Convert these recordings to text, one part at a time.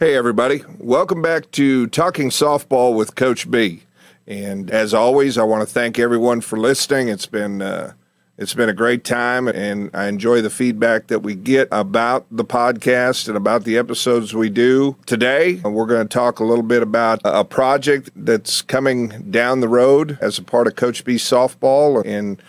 Hey, everybody. Welcome back to Talking Softball with Coach B. And as always, I want to thank everyone for listening. It's been uh, it's been a great time, and I enjoy the feedback that we get about the podcast and about the episodes we do. Today, we're going to talk a little bit about a project that's coming down the road as a part of Coach B softball and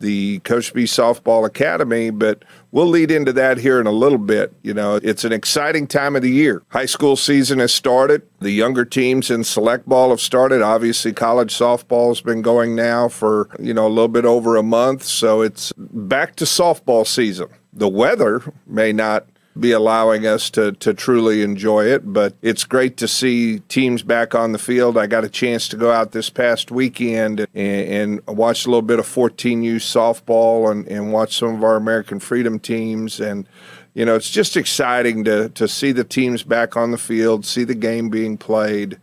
the Coach B Softball Academy, but we'll lead into that here in a little bit. You know, it's an exciting time of the year. High school season has started. The younger teams in select ball have started. Obviously, college softball has been going now for, you know, a little bit over a month. So it's back to softball season. The weather may not be allowing us to, to truly enjoy it. But it's great to see teams back on the field. I got a chance to go out this past weekend and, and watch a little bit of 14U softball and, and watch some of our American Freedom teams. And, you know, it's just exciting to, to see the teams back on the field, see the game being played.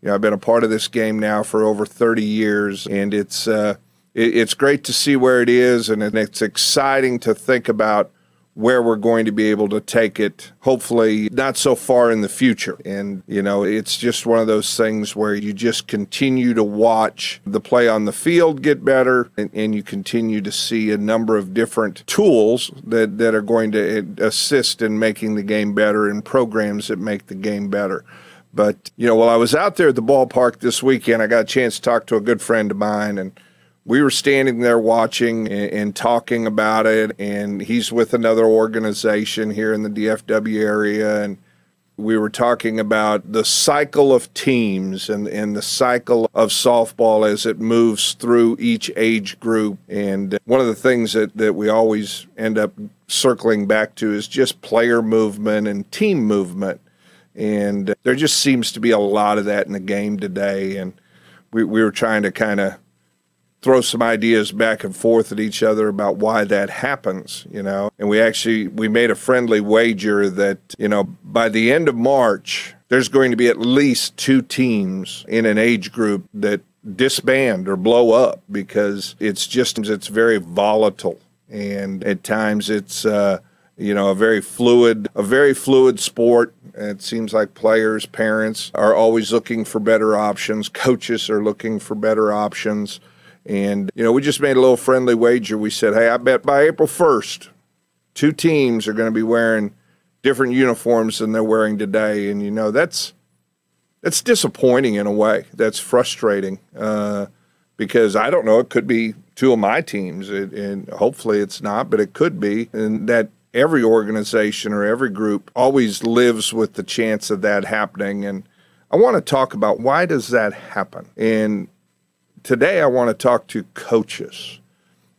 You know, I've been a part of this game now for over 30 years, and it's uh, it, it's great to see where it is, and it's exciting to think about where we're going to be able to take it, hopefully not so far in the future. And, you know, it's just one of those things where you just continue to watch the play on the field get better and, and you continue to see a number of different tools that, that are going to eh, assist in making the game better and programs that make the game better. But, you know, while I was out there at the ballpark this weekend, I got a chance to talk to a good friend of mine and we were standing there watching and, and, talking about it and he's with another organization here in the DFW area and we were talking about the cycle of teams and, and the cycle of softball as it moves through each age group. And one of the things that, that we always end up circling back to is just player movement and team movement. And there just seems to be a lot of that in the game today. And we, we were trying to kind of throw some ideas back and forth at each other about why that happens, you know. And we actually we made a friendly wager that, you know, by the end of March, there's going to be at least two teams in an age group that disband or blow up because it's just it's very volatile. And at times it's uh you know a very fluid a very fluid sport. It seems like players parents are always looking for better options. Coaches are looking for better options and, you know, we just made a little friendly wager. We said, hey, I bet by April 1st, two teams are going to be wearing different uniforms than they're wearing today. And, you know, that's that's disappointing in a way. That's frustrating uh, because I don't know. It could be two of my teams, it, and hopefully it's not, but it could be. And that every organization or every group always lives with the chance of that happening. And I want to talk about why does that happen? And today I want to talk to coaches.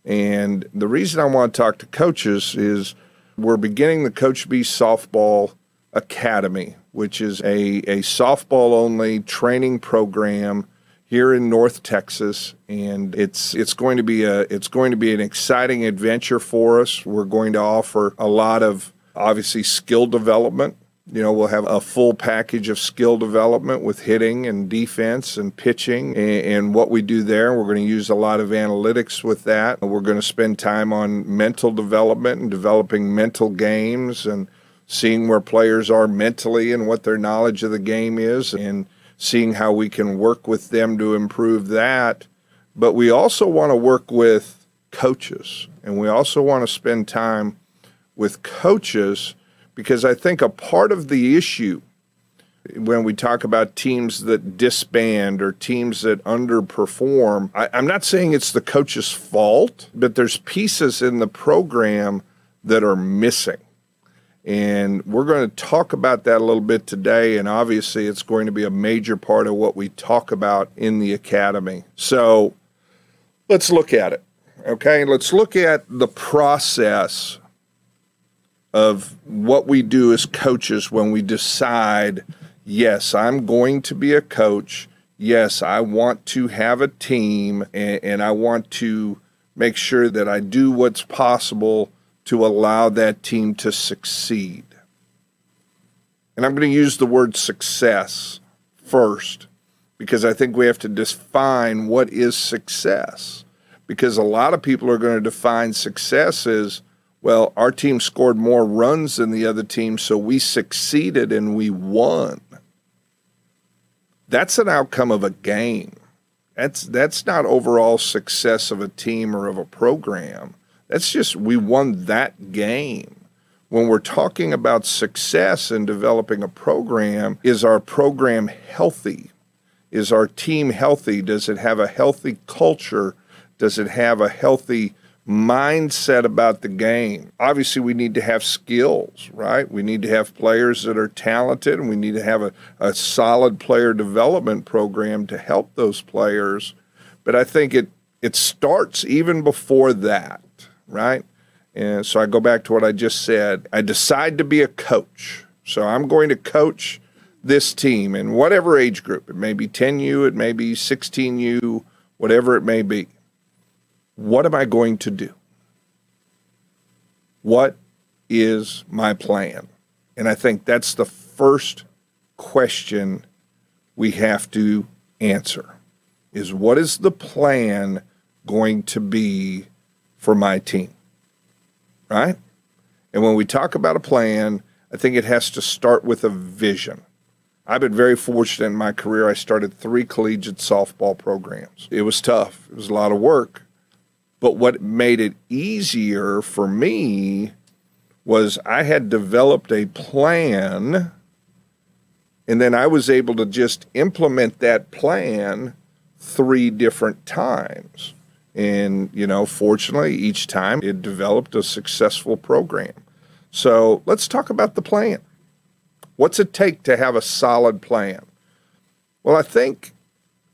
And the reason I want to talk to coaches is we're beginning the Coach B Softball Academy, which is a, a softball only training program here in North Texas and it's it's going to be a it's going to be an exciting adventure for us. We're going to offer a lot of obviously skill development you know, we'll have a full package of skill development with hitting and defense and pitching and, and what we do there. We're going to use a lot of analytics with that. We're going to spend time on mental development and developing mental games and seeing where players are mentally and what their knowledge of the game is and seeing how we can work with them to improve that. But we also want to work with coaches and we also want to spend time with coaches because I think a part of the issue when we talk about teams that disband or teams that underperform, I, am not saying it's the coach's fault, but there's pieces in the program that are missing. And we're going to talk about that a little bit today. And obviously, it's going to be a major part of what we talk about in the academy. So let's look at it. Okay, let's look at the process of what we do as coaches when we decide, yes, I'm going to be a coach. Yes, I want to have a team and, and I want to make sure that I do what's possible to allow that team to succeed. And I'm going to use the word success first because I think we have to define what is success. Because a lot of people are going to define success as Well, our team scored more runs than the other team, so we succeeded and we won. That's an outcome of a game. That's that's not overall success of a team or of a program. That's just we won that game. When we're talking about success in developing a program, is our program healthy? Is our team healthy? Does it have a healthy culture? Does it have a healthy mindset about the game. Obviously, we need to have skills, right? We need to have players that are talented, and we need to have a, a solid player development program to help those players. But I think it it starts even before that, right? And so I go back to what I just said. I decide to be a coach. So I'm going to coach this team in whatever age group. It may be 10U, it may be 16U, whatever it may be. What am I going to do? What is my plan? And I think that's the first question we have to answer is what is the plan going to be for my team? Right? And when we talk about a plan, I think it has to start with a vision. I've been very fortunate in my career. I started three collegiate softball programs. It was tough, it was a lot of work. But what made it easier for me was I had developed a plan and then I was able to just implement that plan three different times. And, you know, fortunately, each time it developed a successful program. So let's talk about the plan. What's it take to have a solid plan? Well, I think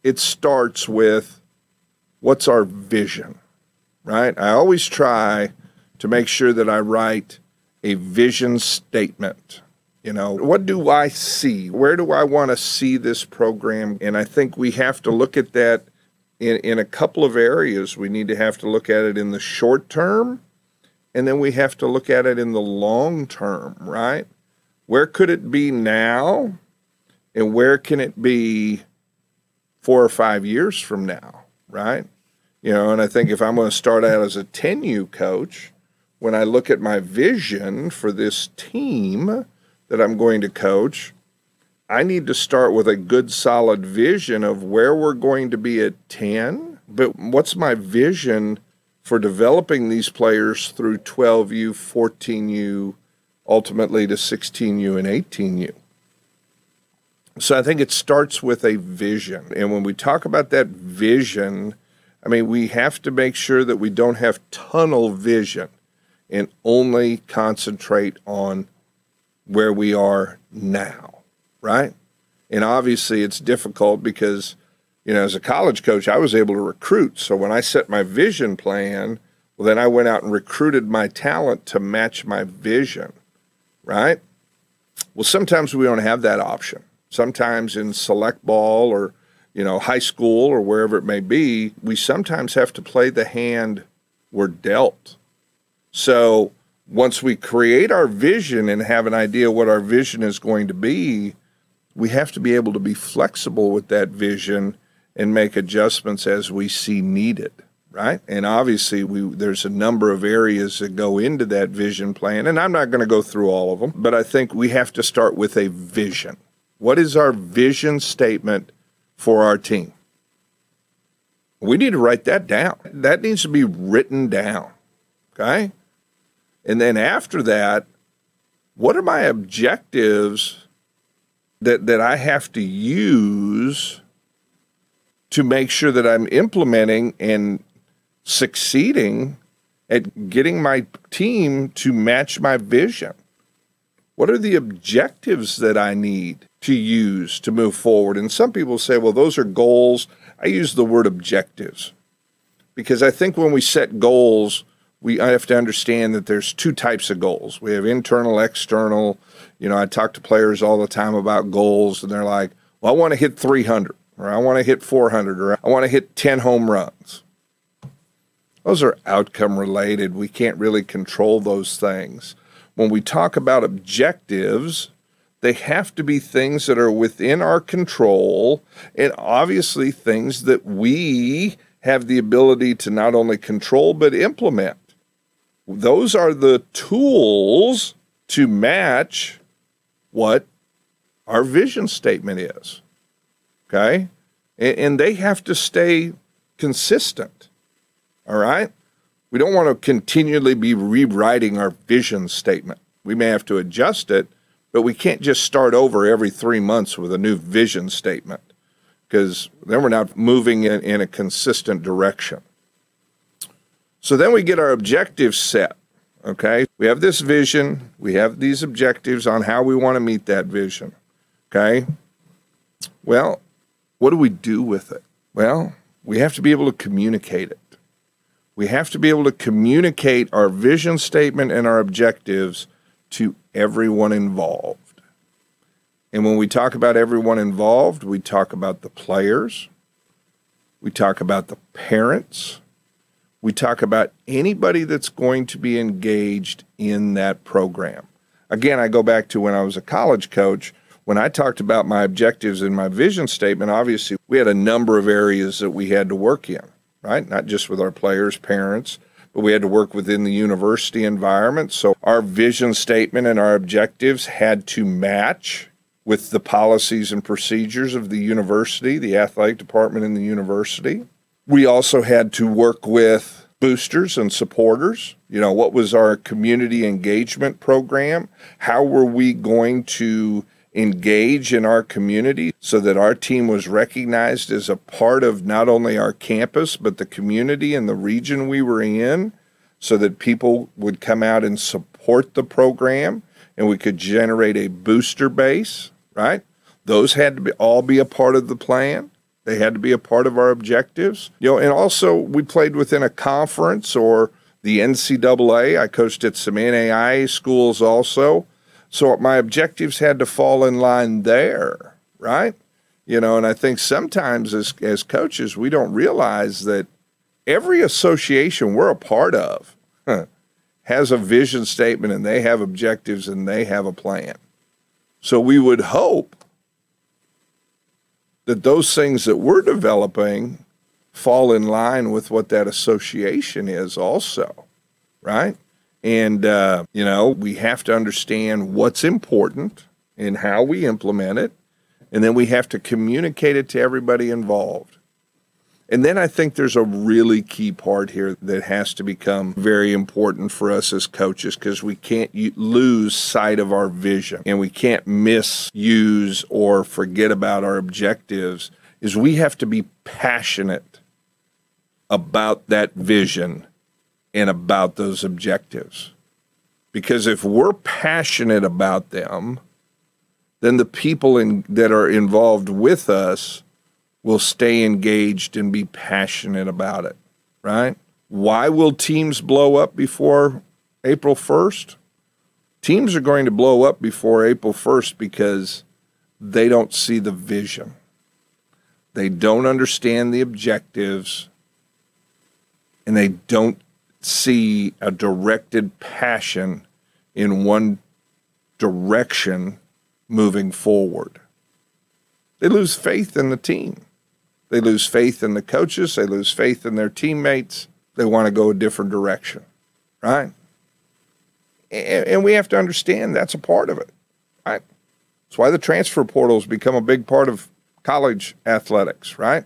it starts with what's our vision? Right? I always try to make sure that I write a vision statement. You know, what do I see? Where do I want to see this program? And I think we have to look at that in, in a couple of areas. We need to have to look at it in the short term, and then we have to look at it in the long term, right? Where could it be now? And where can it be four or five years from now, right? You know, and I think if I'm going to start out as a 10U coach, when I look at my vision for this team that I'm going to coach, I need to start with a good solid vision of where we're going to be at 10, but what's my vision for developing these players through 12U, 14U, ultimately to 16U and 18U. So I think it starts with a vision. And when we talk about that vision, I mean, we have to make sure that we don't have tunnel vision and only concentrate on where we are now, right? And obviously, it's difficult because, you know, as a college coach, I was able to recruit. So when I set my vision plan, well, then I went out and recruited my talent to match my vision, right? Well, sometimes we don't have that option. Sometimes in select ball or you know, high school or wherever it may be, we sometimes have to play the hand we're dealt. So once we create our vision and have an idea what our vision is going to be, we have to be able to be flexible with that vision and make adjustments as we see needed, right? And obviously, we there's a number of areas that go into that vision plan, and I'm not going to go through all of them, but I think we have to start with a vision. What is our vision statement for our team. We need to write that down. That needs to be written down. Okay? And then after that, what are my objectives that, that I have to use to make sure that I'm implementing and succeeding at getting my team to match my vision? What are the objectives that I need to use to move forward? And some people say, well, those are goals. I use the word objectives because I think when we set goals, we have to understand that there's two types of goals. We have internal, external. You know, I talk to players all the time about goals, and they're like, well, I want to hit 300, or I want to hit 400, or I want to hit 10 home runs. Those are outcome related. We can't really control those things when we talk about objectives, they have to be things that are within our control and obviously things that we have the ability to not only control but implement. those are the tools to match what our vision statement is. Okay? And, they have to stay consistent. All right? We don't want to continually be rewriting our vision statement. We may have to adjust it, but we can't just start over every three months with a new vision statement because then we're not moving in, in a consistent direction. So then we get our objectives set. Okay. We have this vision, we have these objectives on how we want to meet that vision. Okay. Well, what do we do with it? Well, we have to be able to communicate it. We have to be able to communicate our vision statement and our objectives to everyone involved. And when we talk about everyone involved, we talk about the players, we talk about the parents, we talk about anybody that's going to be engaged in that program. Again, I go back to when I was a college coach. When I talked about my objectives and my vision statement, obviously we had a number of areas that we had to work in, right? Not just with our players, parents, we had to work within the university environment. So our vision statement and our objectives had to match with the policies and procedures of the university, the athletic department in the university. We also had to work with boosters and supporters. You know, what was our community engagement program? How were we going to engage in our community so that our team was recognized as a part of not only our campus, but the community and the region we were in, so that people would come out and support the program and we could generate a booster base, right? Those had to be, all be a part of the plan. They had to be a part of our objectives. You know, and also we played within a conference or the NCAA. I coached at some NAIA schools also. So my objectives had to fall in line there, right? You know, and I think sometimes as, as coaches, we don't realize that every association we're a part of huh, has a vision statement and they have objectives and they have a plan. So we would hope that those things that we're developing fall in line with what that association is also, right? And, uh, you know, we have to understand what's important and how we implement it. And then we have to communicate it to everybody involved. And then I think there's a really key part here that has to become very important for us as coaches because we can't lose sight of our vision and we can't misuse or forget about our objectives is we have to be passionate about that vision and about those objectives. Because if we're passionate about them, then the people in, that are involved with us will stay engaged and be passionate about it, right? Why will teams blow up before April 1st? Teams are going to blow up before April 1st because they don't see the vision. They don't understand the objectives and they don't see a directed passion in one direction moving forward. They lose faith in the team. They lose faith in the coaches. They lose faith in their teammates. They want to go a different direction, right? And, we have to understand that's a part of it, right? That's why the transfer portal has become a big part of college athletics, right?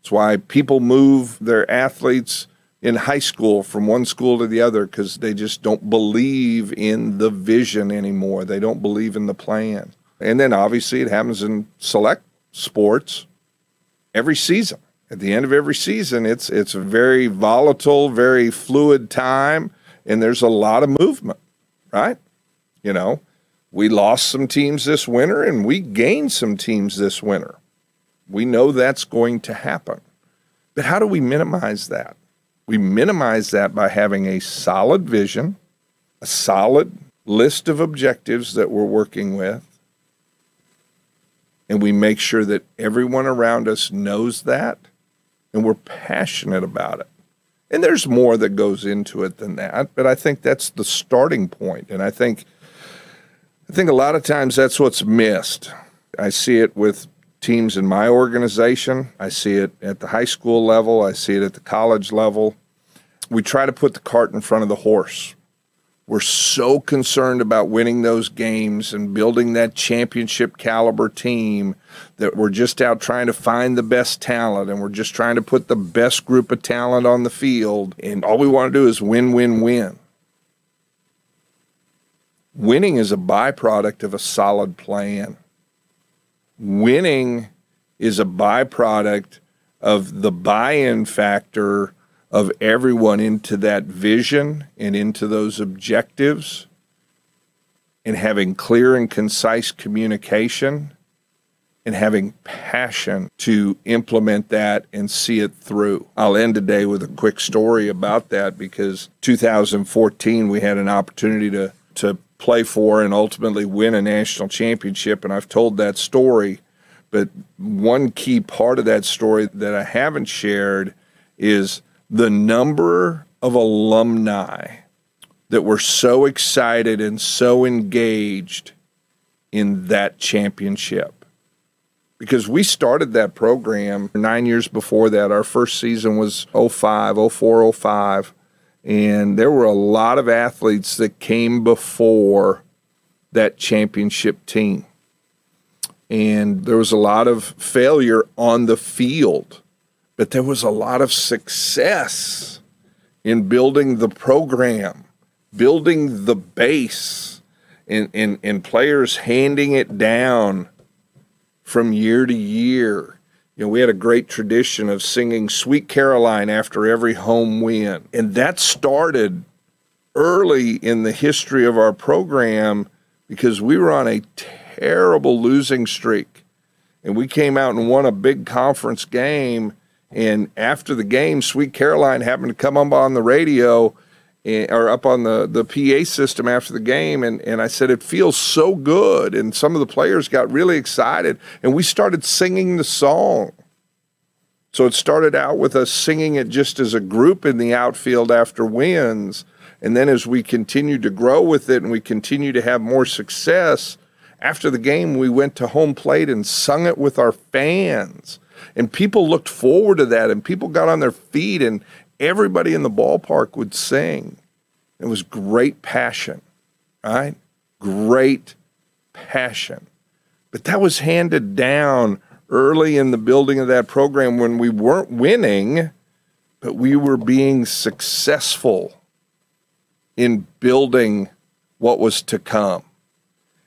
It's why people move their athletes in high school from one school to the other because they just don't believe in the vision anymore. They don't believe in the plan. And then obviously it happens in select sports every season. At the end of every season, it's it's a very volatile, very fluid time, and there's a lot of movement, right? You know, we lost some teams this winter and we gained some teams this winter. We know that's going to happen. But how do we minimize that? We minimize that by having a solid vision, a solid list of objectives that we're working with, and we make sure that everyone around us knows that and we're passionate about it. And there's more that goes into it than that, but I think that's the starting point. And I think I think a lot of times that's what's missed. I see it with teams in my organization. I see it at the high school level. I see it at the college level. We try to put the cart in front of the horse, we're so concerned about winning those games and building that championship caliber team that we're just out trying to find the best talent and we're just trying to put the best group of talent on the field. And all we want to do is win, win, win. Winning is a byproduct of a solid plan. Winning is a byproduct of the buy in factor of everyone into that vision and into those objectives and having clear and concise communication and having passion to implement that and see it through. I'll end today with a quick story about that because 2014 we had an opportunity to to play for and ultimately win a national championship and I've told that story but one key part of that story that I haven't shared is the number of alumni that were so excited and so engaged in that championship. Because we started that program nine years before that. Our first season was 05, 04, 05. And there were a lot of athletes that came before that championship team. And there was a lot of failure on the field but there was a lot of success in building the program, building the base, and, and, and players handing it down from year to year. You know, we had a great tradition of singing Sweet Caroline after every home win. And that started early in the history of our program because we were on a terrible losing streak. And we came out and won a big conference game and after the game, Sweet Caroline happened to come up on the radio and, or up on the, the PA system after the game. And, and I said, It feels so good. And some of the players got really excited. And we started singing the song. So it started out with us singing it just as a group in the outfield after wins. And then as we continued to grow with it and we continued to have more success, after the game, we went to home plate and sung it with our fans and people looked forward to that and people got on their feet and everybody in the ballpark would sing. It was great passion, right? Great passion. But that was handed down early in the building of that program when we weren't winning, but we were being successful in building what was to come.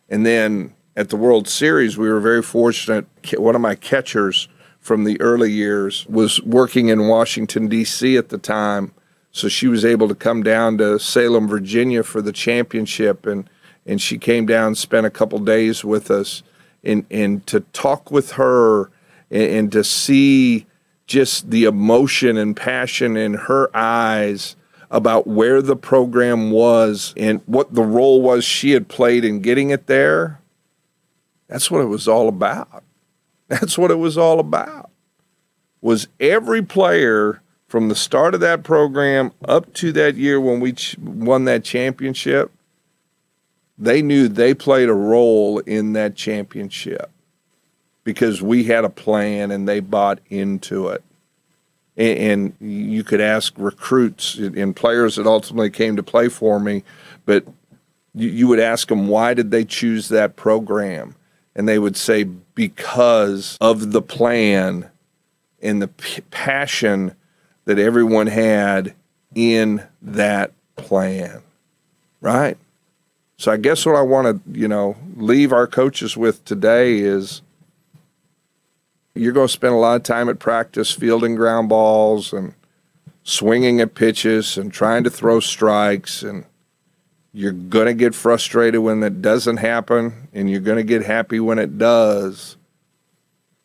And then at the World Series, we were very fortunate. One of my catchers from the early years was working in Washington, D.C. at the time. So she was able to come down to Salem, Virginia for the championship. And, and she came down, spent a couple days with us. And, and to talk with her and, and to see just the emotion and passion in her eyes about where the program was and what the role was she had played in getting it there. That's what it was all about. That's what it was all about. Was every player from the start of that program up to that year when we ch- won that championship, they knew they played a role in that championship because we had a plan and they bought into it. And, and you could ask recruits and players that ultimately came to play for me, but you, you would ask them why did they choose that program? and they would say because of the plan and the p- passion that everyone had in that plan right? So i guess what i want to you know leave our coaches with today is you're going to spend a lot of time at practice fielding ground balls and swinging at pitches and trying to throw strikes and you're going to get frustrated when that doesn't happen, and you're going to get happy when it does.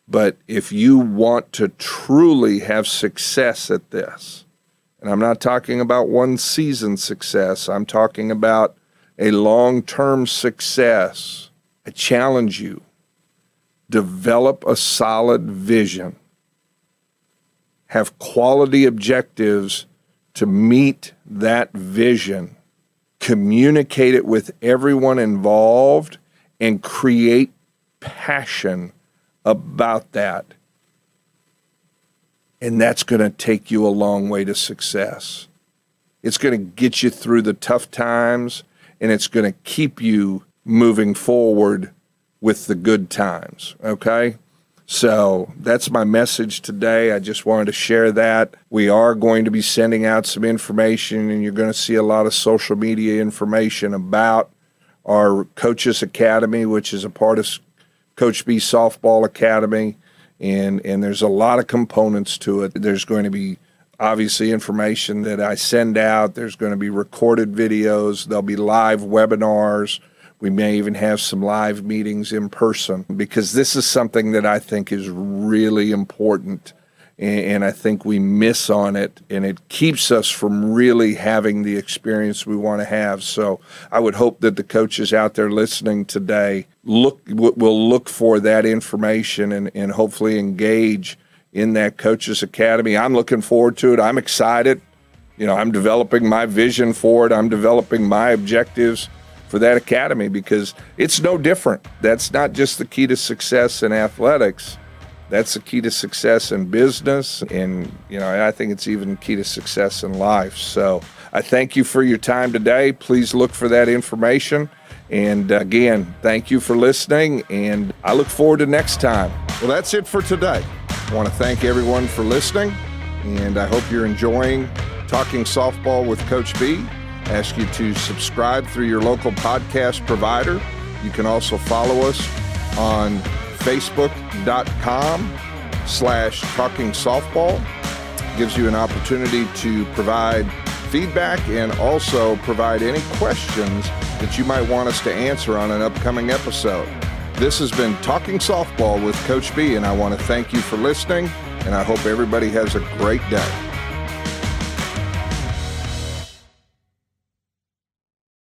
But if you want to truly have success at this, and I'm not talking about one season success, I'm talking about a long term success, I challenge you develop a solid vision, have quality objectives to meet that vision communicate it with everyone involved, and create passion about that. And that's going to take you a long way to success. It's going to get you through the tough times and it's going to keep you moving forward with the good times. Okay. So that's my message today. I just wanted to share that. We are going to be sending out some information, and you're going to see a lot of social media information about our Coaches Academy, which is a part of Coach B Softball Academy. And, and there's a lot of components to it. There's going to be obviously information that I send out. There's going to be recorded videos. There'll be live webinars. We may even have some live meetings in person because this is something that I think is really important. And I think we miss on it, and it keeps us from really having the experience we want to have. So I would hope that the coaches out there listening today look will look for that information and, and hopefully engage in that coaches academy. I'm looking forward to it. I'm excited. You know, I'm developing my vision for it. I'm developing my objectives for that academy because it's no different. That's not just the key to success in athletics. That's the key to success in business and you know, I think it's even key to success in life. So, I thank you for your time today. Please look for that information. And again, thank you for listening and I look forward to next time. Well, that's it for today. I want to thank everyone for listening, and I hope you're enjoying Talking Softball with Coach B. Ask you to subscribe through your local podcast provider. You can also follow us on facebook.com slash talking softball. Gives you an opportunity to provide feedback and also provide any questions that you might want us to answer on an upcoming episode. This has been Talking Softball with Coach B, and I want to thank you for listening, and I hope everybody has a great day.